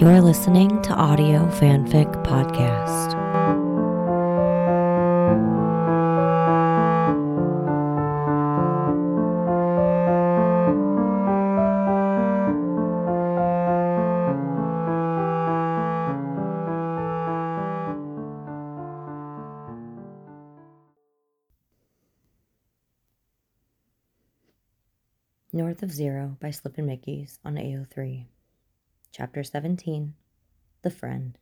You're listening to Audio Fanfic Podcast. North of Zero by Slippin' Mickeys on AO3. Chapter 17 The Friend.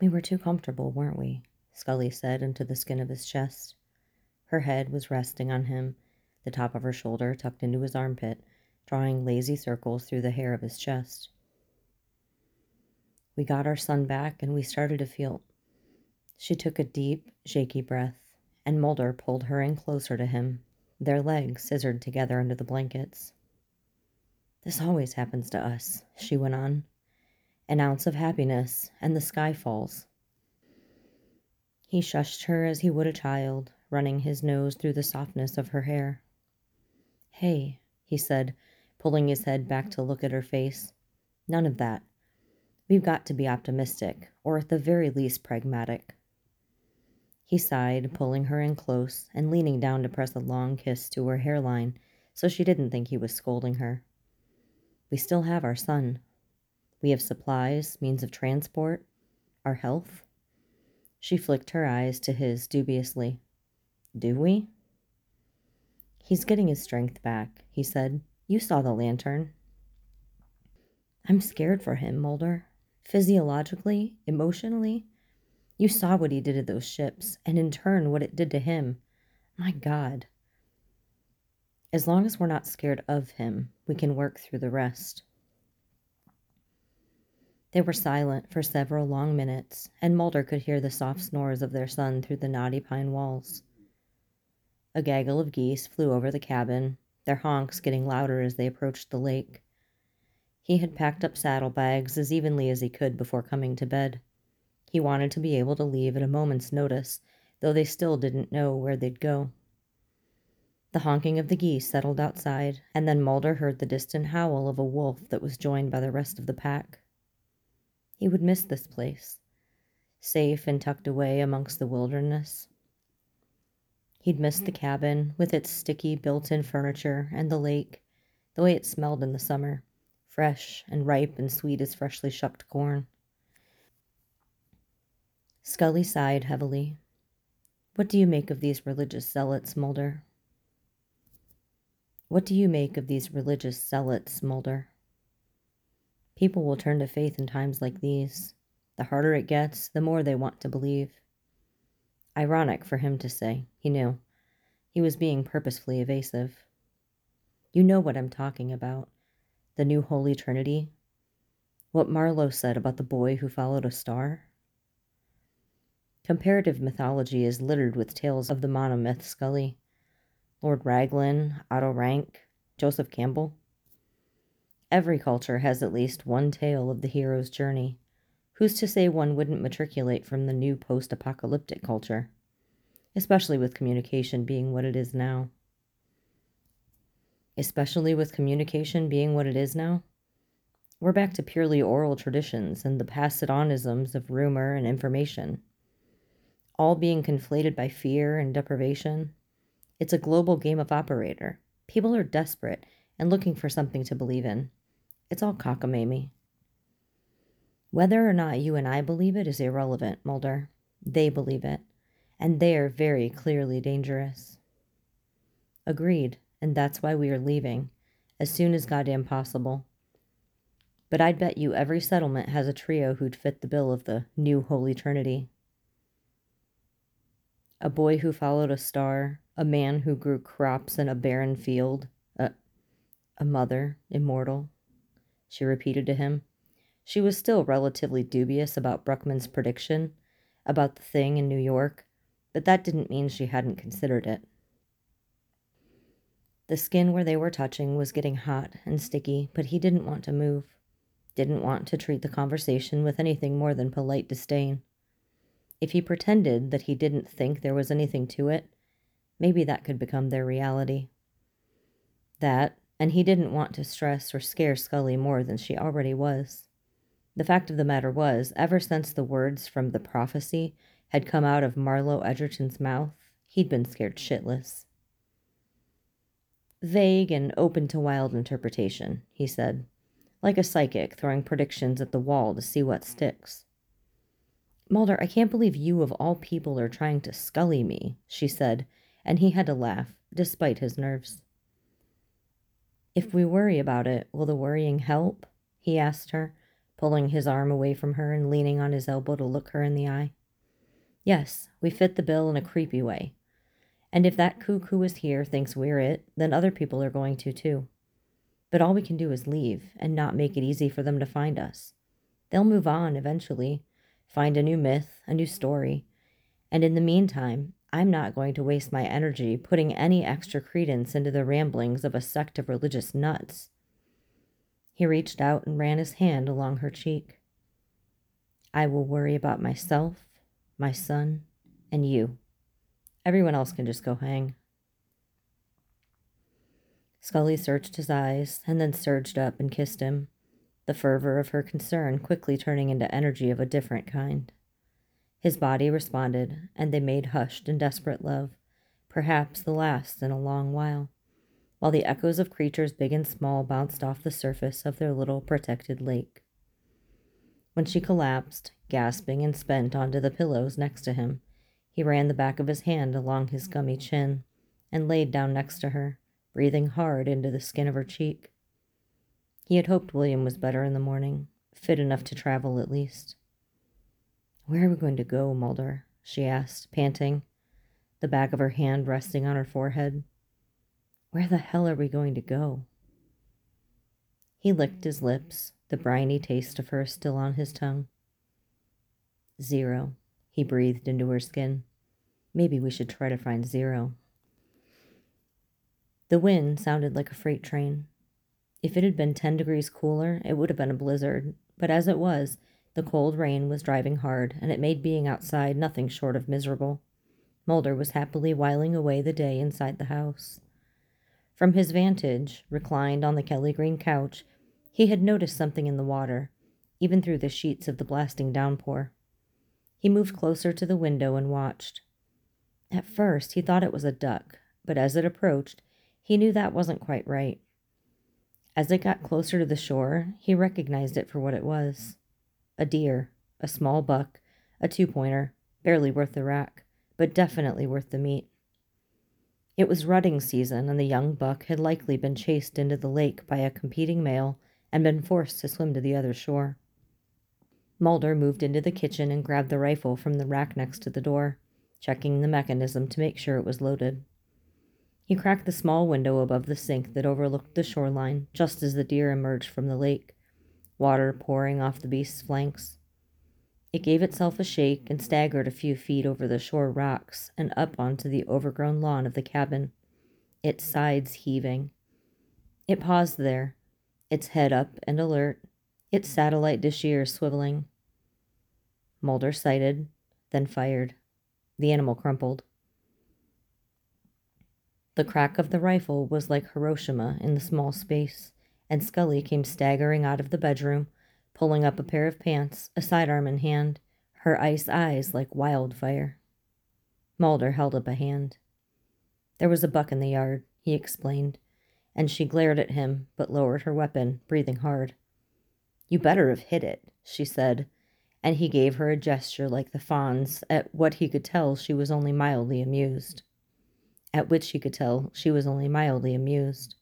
We were too comfortable, weren't we? Scully said into the skin of his chest. Her head was resting on him, the top of her shoulder tucked into his armpit, drawing lazy circles through the hair of his chest. We got our son back and we started to feel. She took a deep, shaky breath, and Mulder pulled her in closer to him, their legs scissored together under the blankets. This always happens to us, she went on. An ounce of happiness, and the sky falls. He shushed her as he would a child, running his nose through the softness of her hair. Hey, he said, pulling his head back to look at her face. None of that. We've got to be optimistic, or at the very least pragmatic. He sighed, pulling her in close and leaning down to press a long kiss to her hairline so she didn't think he was scolding her. We still have our son. We have supplies, means of transport, our health. She flicked her eyes to his dubiously. Do we? He's getting his strength back, he said. You saw the lantern. I'm scared for him, Mulder. Physiologically, emotionally. You saw what he did to those ships, and in turn, what it did to him. My God. As long as we're not scared of him, we can work through the rest. They were silent for several long minutes, and Mulder could hear the soft snores of their son through the knotty pine walls. A gaggle of geese flew over the cabin, their honks getting louder as they approached the lake. He had packed up saddlebags as evenly as he could before coming to bed. He wanted to be able to leave at a moment's notice, though they still didn't know where they'd go. The honking of the geese settled outside, and then Mulder heard the distant howl of a wolf that was joined by the rest of the pack. He would miss this place, safe and tucked away amongst the wilderness. He'd miss the cabin with its sticky built in furniture and the lake, the way it smelled in the summer, fresh and ripe and sweet as freshly shucked corn. Scully sighed heavily. What do you make of these religious zealots, Mulder? What do you make of these religious zealots, Mulder? People will turn to faith in times like these. The harder it gets, the more they want to believe. Ironic for him to say, he knew. He was being purposefully evasive. You know what I'm talking about. The new Holy Trinity. What Marlowe said about the boy who followed a star. Comparative mythology is littered with tales of the monomyth Scully. Lord Raglan, Otto Rank, Joseph Campbell. Every culture has at least one tale of the hero's journey. Who's to say one wouldn't matriculate from the new post apocalyptic culture? Especially with communication being what it is now. Especially with communication being what it is now? We're back to purely oral traditions and the pass it onisms of rumor and information, all being conflated by fear and deprivation it's a global game of operator. People are desperate and looking for something to believe in. It's all cockamamie. Whether or not you and I believe it is irrelevant, Mulder. They believe it, and they are very clearly dangerous. Agreed, and that's why we are leaving, as soon as goddamn possible. But I'd bet you every settlement has a trio who'd fit the bill of the new Holy Trinity. A boy who followed a star, a man who grew crops in a barren field, a, a mother, immortal, she repeated to him. She was still relatively dubious about Bruckman's prediction about the thing in New York, but that didn't mean she hadn't considered it. The skin where they were touching was getting hot and sticky, but he didn't want to move, didn't want to treat the conversation with anything more than polite disdain. If he pretended that he didn't think there was anything to it, maybe that could become their reality. That, and he didn't want to stress or scare Scully more than she already was. The fact of the matter was, ever since the words from the prophecy had come out of Marlowe Edgerton's mouth, he'd been scared shitless. Vague and open to wild interpretation, he said, like a psychic throwing predictions at the wall to see what sticks. Mulder, I can't believe you of all people are trying to scully me, she said, and he had to laugh, despite his nerves. If we worry about it, will the worrying help? he asked her, pulling his arm away from her and leaning on his elbow to look her in the eye. Yes, we fit the bill in a creepy way. And if that who is here thinks we're it, then other people are going to too. But all we can do is leave and not make it easy for them to find us. They'll move on eventually, find a new myth, a new story. And in the meantime, I'm not going to waste my energy putting any extra credence into the ramblings of a sect of religious nuts. He reached out and ran his hand along her cheek. I will worry about myself, my son, and you. Everyone else can just go hang. Scully searched his eyes and then surged up and kissed him the fervor of her concern quickly turning into energy of a different kind. His body responded, and they made hushed and desperate love, perhaps the last in a long while, while the echoes of creatures big and small bounced off the surface of their little protected lake. When she collapsed, gasping and spent, onto the pillows next to him, he ran the back of his hand along his gummy chin and laid down next to her, breathing hard into the skin of her cheek. He had hoped William was better in the morning, fit enough to travel at least. Where are we going to go, Mulder? she asked, panting, the back of her hand resting on her forehead. Where the hell are we going to go? He licked his lips, the briny taste of her still on his tongue. Zero, he breathed into her skin. Maybe we should try to find zero. The wind sounded like a freight train, if it had been 10 degrees cooler, it would have been a blizzard, but as it was, the cold rain was driving hard, and it made being outside nothing short of miserable. Mulder was happily whiling away the day inside the house. From his vantage, reclined on the Kelly Green couch, he had noticed something in the water, even through the sheets of the blasting downpour. He moved closer to the window and watched. At first, he thought it was a duck, but as it approached, he knew that wasn't quite right. As it got closer to the shore, he recognized it for what it was a deer, a small buck, a two pointer, barely worth the rack, but definitely worth the meat. It was rutting season, and the young buck had likely been chased into the lake by a competing male and been forced to swim to the other shore. Mulder moved into the kitchen and grabbed the rifle from the rack next to the door, checking the mechanism to make sure it was loaded. He cracked the small window above the sink that overlooked the shoreline just as the deer emerged from the lake, water pouring off the beast's flanks. It gave itself a shake and staggered a few feet over the shore rocks and up onto the overgrown lawn of the cabin, its sides heaving. It paused there, its head up and alert, its satellite dish ears swiveling. Mulder sighted, then fired. The animal crumpled. The crack of the rifle was like Hiroshima in the small space, and Scully came staggering out of the bedroom, pulling up a pair of pants, a sidearm in hand, her ice eyes like wildfire. Mulder held up a hand. There was a buck in the yard, he explained, and she glared at him, but lowered her weapon, breathing hard. You better have hit it, she said, and he gave her a gesture like the Fonz's, at what he could tell she was only mildly amused at which he could tell she was only mildly amused.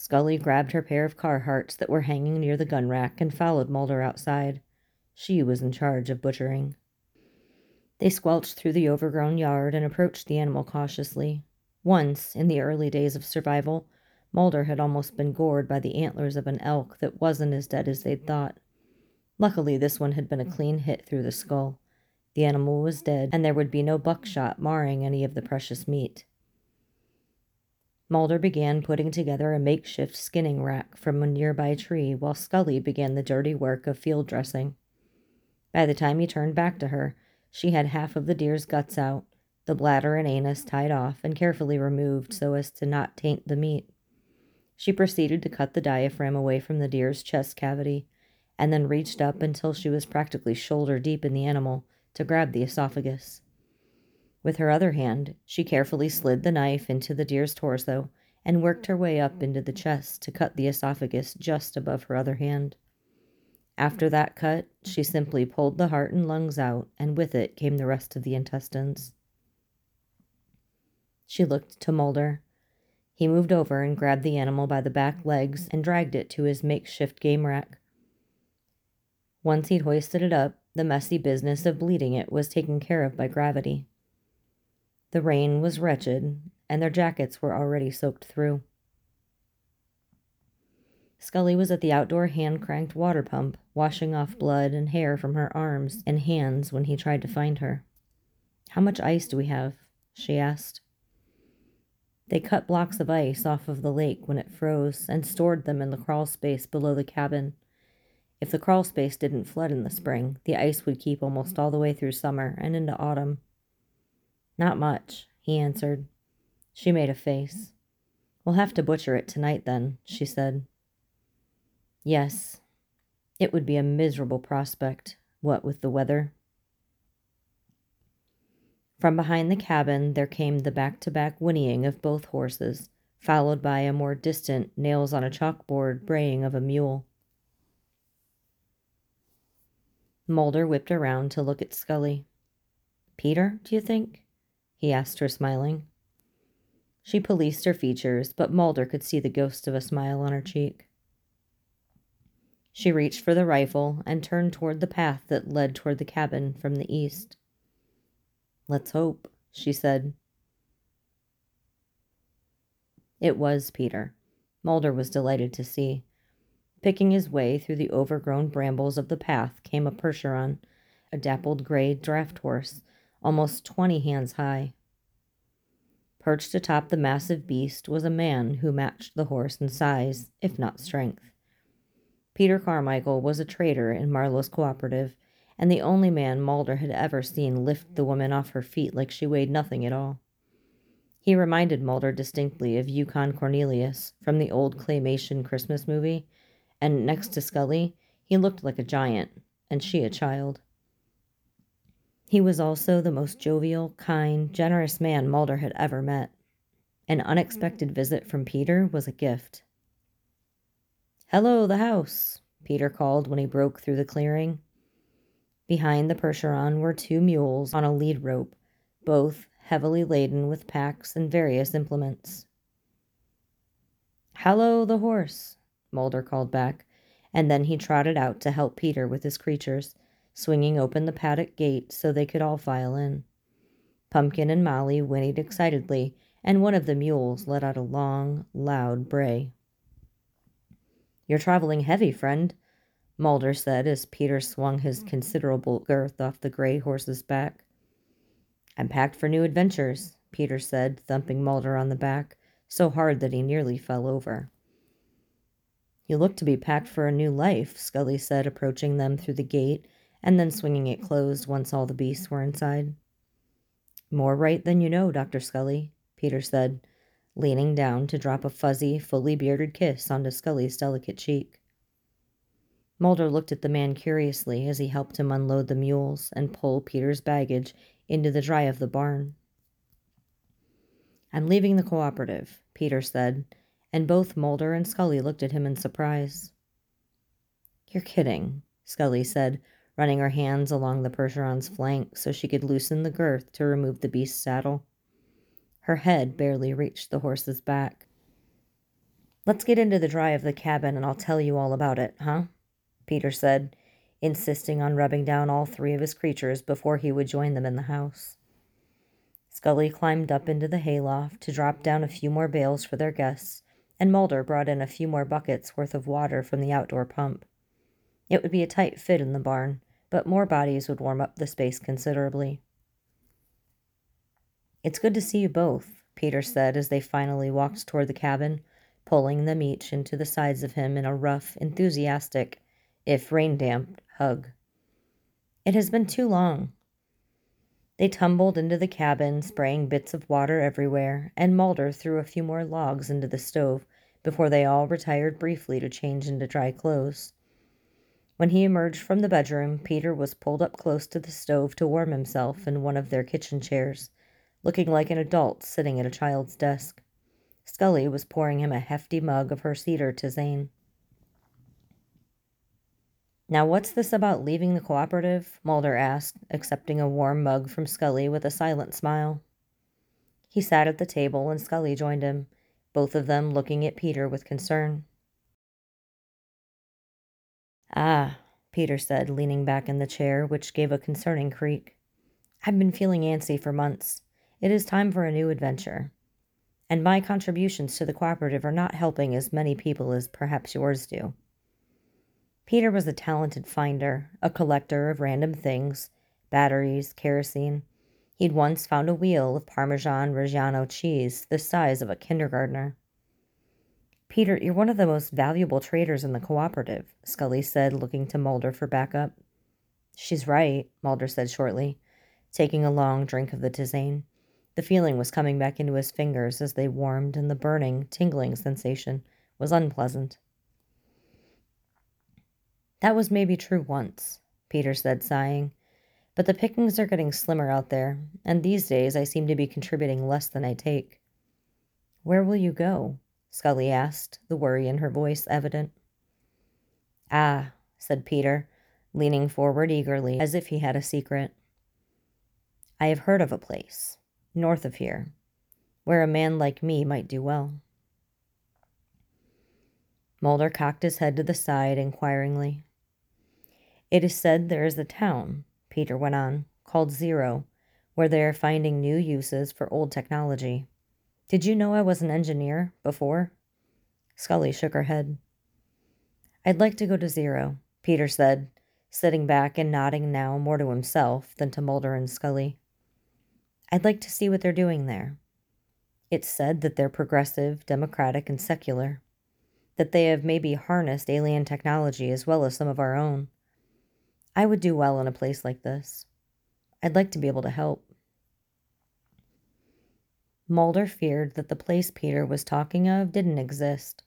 Scully grabbed her pair of Carhartts that were hanging near the gun rack and followed Mulder outside. She was in charge of butchering. They squelched through the overgrown yard and approached the animal cautiously. Once, in the early days of survival, Mulder had almost been gored by the antlers of an elk that wasn't as dead as they'd thought. Luckily, this one had been a clean hit through the skull. The animal was dead, and there would be no buckshot marring any of the precious meat. Mulder began putting together a makeshift skinning rack from a nearby tree while Scully began the dirty work of field dressing. By the time he turned back to her, she had half of the deer's guts out, the bladder and anus tied off and carefully removed so as to not taint the meat. She proceeded to cut the diaphragm away from the deer's chest cavity, and then reached up until she was practically shoulder deep in the animal to grab the esophagus. With her other hand, she carefully slid the knife into the deer's torso and worked her way up into the chest to cut the esophagus just above her other hand. After that cut, she simply pulled the heart and lungs out, and with it came the rest of the intestines. She looked to Mulder. He moved over and grabbed the animal by the back legs and dragged it to his makeshift game rack. Once he'd hoisted it up, the messy business of bleeding it was taken care of by gravity. The rain was wretched, and their jackets were already soaked through. Scully was at the outdoor hand cranked water pump, washing off blood and hair from her arms and hands when he tried to find her. How much ice do we have? she asked. They cut blocks of ice off of the lake when it froze and stored them in the crawl space below the cabin. If the crawl space didn't flood in the spring, the ice would keep almost all the way through summer and into autumn. Not much, he answered. She made a face. We'll have to butcher it tonight, then, she said. Yes, it would be a miserable prospect, what with the weather. From behind the cabin there came the back to back whinnying of both horses, followed by a more distant, nails on a chalkboard braying of a mule. Mulder whipped around to look at Scully. Peter, do you think? He asked her, smiling. She policed her features, but Mulder could see the ghost of a smile on her cheek. She reached for the rifle and turned toward the path that led toward the cabin from the east. Let's hope, she said. It was Peter. Mulder was delighted to see. Picking his way through the overgrown brambles of the path came a Percheron, a dappled gray draft horse almost twenty hands high. Perched atop the massive beast was a man who matched the horse in size, if not strength. Peter Carmichael was a trader in Marlowe's cooperative, and the only man Mulder had ever seen lift the woman off her feet like she weighed nothing at all. He reminded Mulder distinctly of Yukon Cornelius from the old claymation Christmas movie, and next to Scully, he looked like a giant, and she a child. He was also the most jovial, kind, generous man Mulder had ever met. An unexpected visit from Peter was a gift. Hello, the house, Peter called when he broke through the clearing. Behind the Percheron were two mules on a lead rope, both heavily laden with packs and various implements. Hello, the horse, Mulder called back, and then he trotted out to help Peter with his creatures swinging open the paddock gate so they could all file in. Pumpkin and Molly whinnied excitedly, and one of the mules let out a long, loud bray. You're traveling heavy, friend, Mulder said as Peter swung his considerable girth off the gray horse's back. I'm packed for new adventures, Peter said, thumping Mulder on the back so hard that he nearly fell over. You look to be packed for a new life, Scully said, approaching them through the gate and then swinging it closed once all the beasts were inside. More right than you know, Dr. Scully, Peter said, leaning down to drop a fuzzy, fully bearded kiss onto Scully's delicate cheek. Mulder looked at the man curiously as he helped him unload the mules and pull Peter's baggage into the dry of the barn. I'm leaving the cooperative, Peter said, and both Mulder and Scully looked at him in surprise. You're kidding, Scully said, running her hands along the Percheron's flank so she could loosen the girth to remove the beast's saddle. Her head barely reached the horse's back. Let's get into the dry of the cabin and I'll tell you all about it, huh? Peter said, insisting on rubbing down all three of his creatures before he would join them in the house. Scully climbed up into the hayloft to drop down a few more bales for their guests, and Mulder brought in a few more buckets worth of water from the outdoor pump. It would be a tight fit in the barn, but more bodies would warm up the space considerably. It's good to see you both, Peter said as they finally walked toward the cabin, pulling them each into the sides of him in a rough, enthusiastic, if rain damped, hug. It has been too long. They tumbled into the cabin, spraying bits of water everywhere, and Mulder threw a few more logs into the stove before they all retired briefly to change into dry clothes. When he emerged from the bedroom, Peter was pulled up close to the stove to warm himself in one of their kitchen chairs, looking like an adult sitting at a child's desk. Scully was pouring him a hefty mug of her cedar tisane. Now, what's this about leaving the cooperative? Mulder asked, accepting a warm mug from Scully with a silent smile. He sat at the table and Scully joined him, both of them looking at Peter with concern. Ah, Peter said, leaning back in the chair, which gave a concerning creak. I've been feeling antsy for months. It is time for a new adventure. And my contributions to the cooperative are not helping as many people as perhaps yours do. Peter was a talented finder, a collector of random things batteries, kerosene. He'd once found a wheel of Parmesan Reggiano cheese the size of a kindergartner. Peter, you're one of the most valuable traders in the cooperative, Scully said, looking to Mulder for backup. She's right, Mulder said shortly, taking a long drink of the tisane. The feeling was coming back into his fingers as they warmed, and the burning, tingling sensation was unpleasant. That was maybe true once, Peter said, sighing. But the pickings are getting slimmer out there, and these days I seem to be contributing less than I take. Where will you go? Scully asked, the worry in her voice evident. Ah, said Peter, leaning forward eagerly, as if he had a secret. I have heard of a place, north of here, where a man like me might do well. Mulder cocked his head to the side inquiringly. It is said there is a town, Peter went on, called Zero, where they are finding new uses for old technology. Did you know I was an engineer before? Scully shook her head. I'd like to go to Zero, Peter said, sitting back and nodding now more to himself than to Mulder and Scully. I'd like to see what they're doing there. It's said that they're progressive, democratic, and secular, that they have maybe harnessed alien technology as well as some of our own. I would do well in a place like this. I'd like to be able to help. Mulder feared that the place Peter was talking of didn't exist.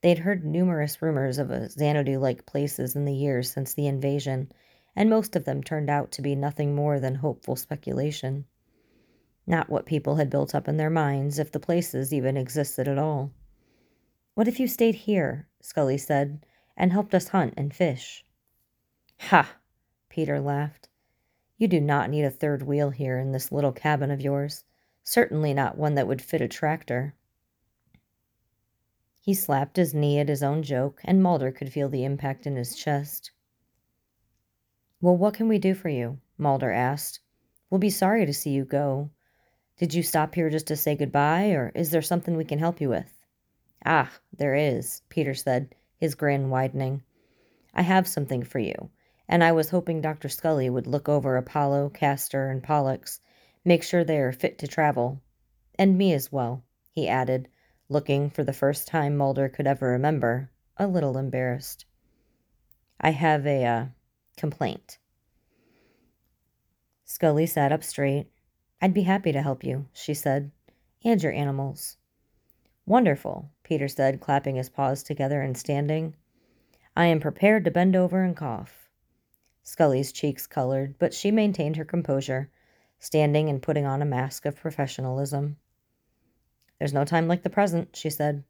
They'd heard numerous rumors of Xanadu like places in the years since the invasion, and most of them turned out to be nothing more than hopeful speculation. Not what people had built up in their minds, if the places even existed at all. What if you stayed here, Scully said, and helped us hunt and fish? Ha! Peter laughed. You do not need a third wheel here in this little cabin of yours. Certainly not one that would fit a tractor. He slapped his knee at his own joke, and Mulder could feel the impact in his chest. Well, what can we do for you? Mulder asked. We'll be sorry to see you go. Did you stop here just to say goodbye, or is there something we can help you with? Ah, there is, Peter said, his grin widening. I have something for you and I was hoping Dr. Scully would look over Apollo, Castor, and Pollux, make sure they are fit to travel. And me as well, he added, looking, for the first time Mulder could ever remember, a little embarrassed. I have a, uh, complaint. Scully sat up straight. I'd be happy to help you, she said, and your animals. Wonderful, Peter said, clapping his paws together and standing. I am prepared to bend over and cough. Scully's cheeks colored, but she maintained her composure, standing and putting on a mask of professionalism. There's no time like the present, she said.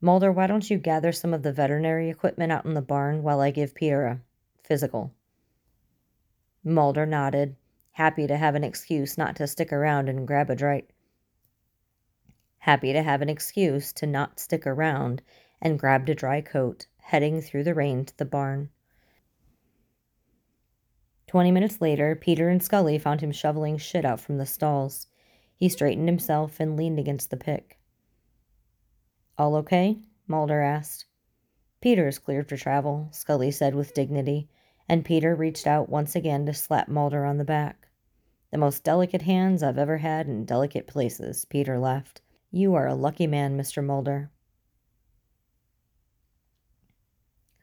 Mulder, why don't you gather some of the veterinary equipment out in the barn while I give Peter a physical? Mulder nodded, happy to have an excuse not to stick around and grab a dry. Happy to have an excuse to not stick around and grabbed a dry coat, heading through the rain to the barn. Twenty minutes later, Peter and Scully found him shoveling shit out from the stalls. He straightened himself and leaned against the pick. All okay? Mulder asked. Peter is cleared for travel, Scully said with dignity, and Peter reached out once again to slap Mulder on the back. The most delicate hands I've ever had in delicate places, Peter laughed. You are a lucky man, Mr. Mulder.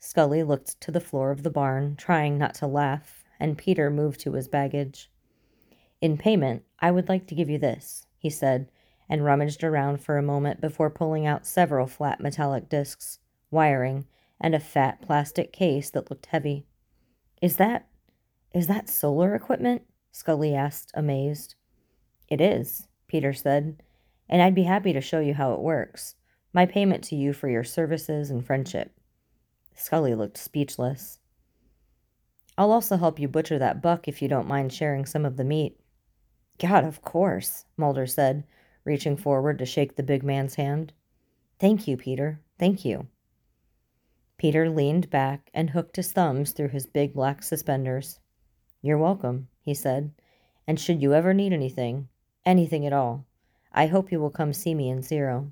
Scully looked to the floor of the barn, trying not to laugh, and Peter moved to his baggage. In payment, I would like to give you this, he said, and rummaged around for a moment before pulling out several flat metallic discs, wiring, and a fat plastic case that looked heavy. Is that. is that solar equipment? Scully asked, amazed. It is, Peter said, and I'd be happy to show you how it works. My payment to you for your services and friendship. Scully looked speechless. I'll also help you butcher that buck if you don't mind sharing some of the meat. God, of course, Mulder said, reaching forward to shake the big man's hand. Thank you, Peter. Thank you. Peter leaned back and hooked his thumbs through his big black suspenders. You're welcome, he said, and should you ever need anything, anything at all, I hope you will come see me in Zero.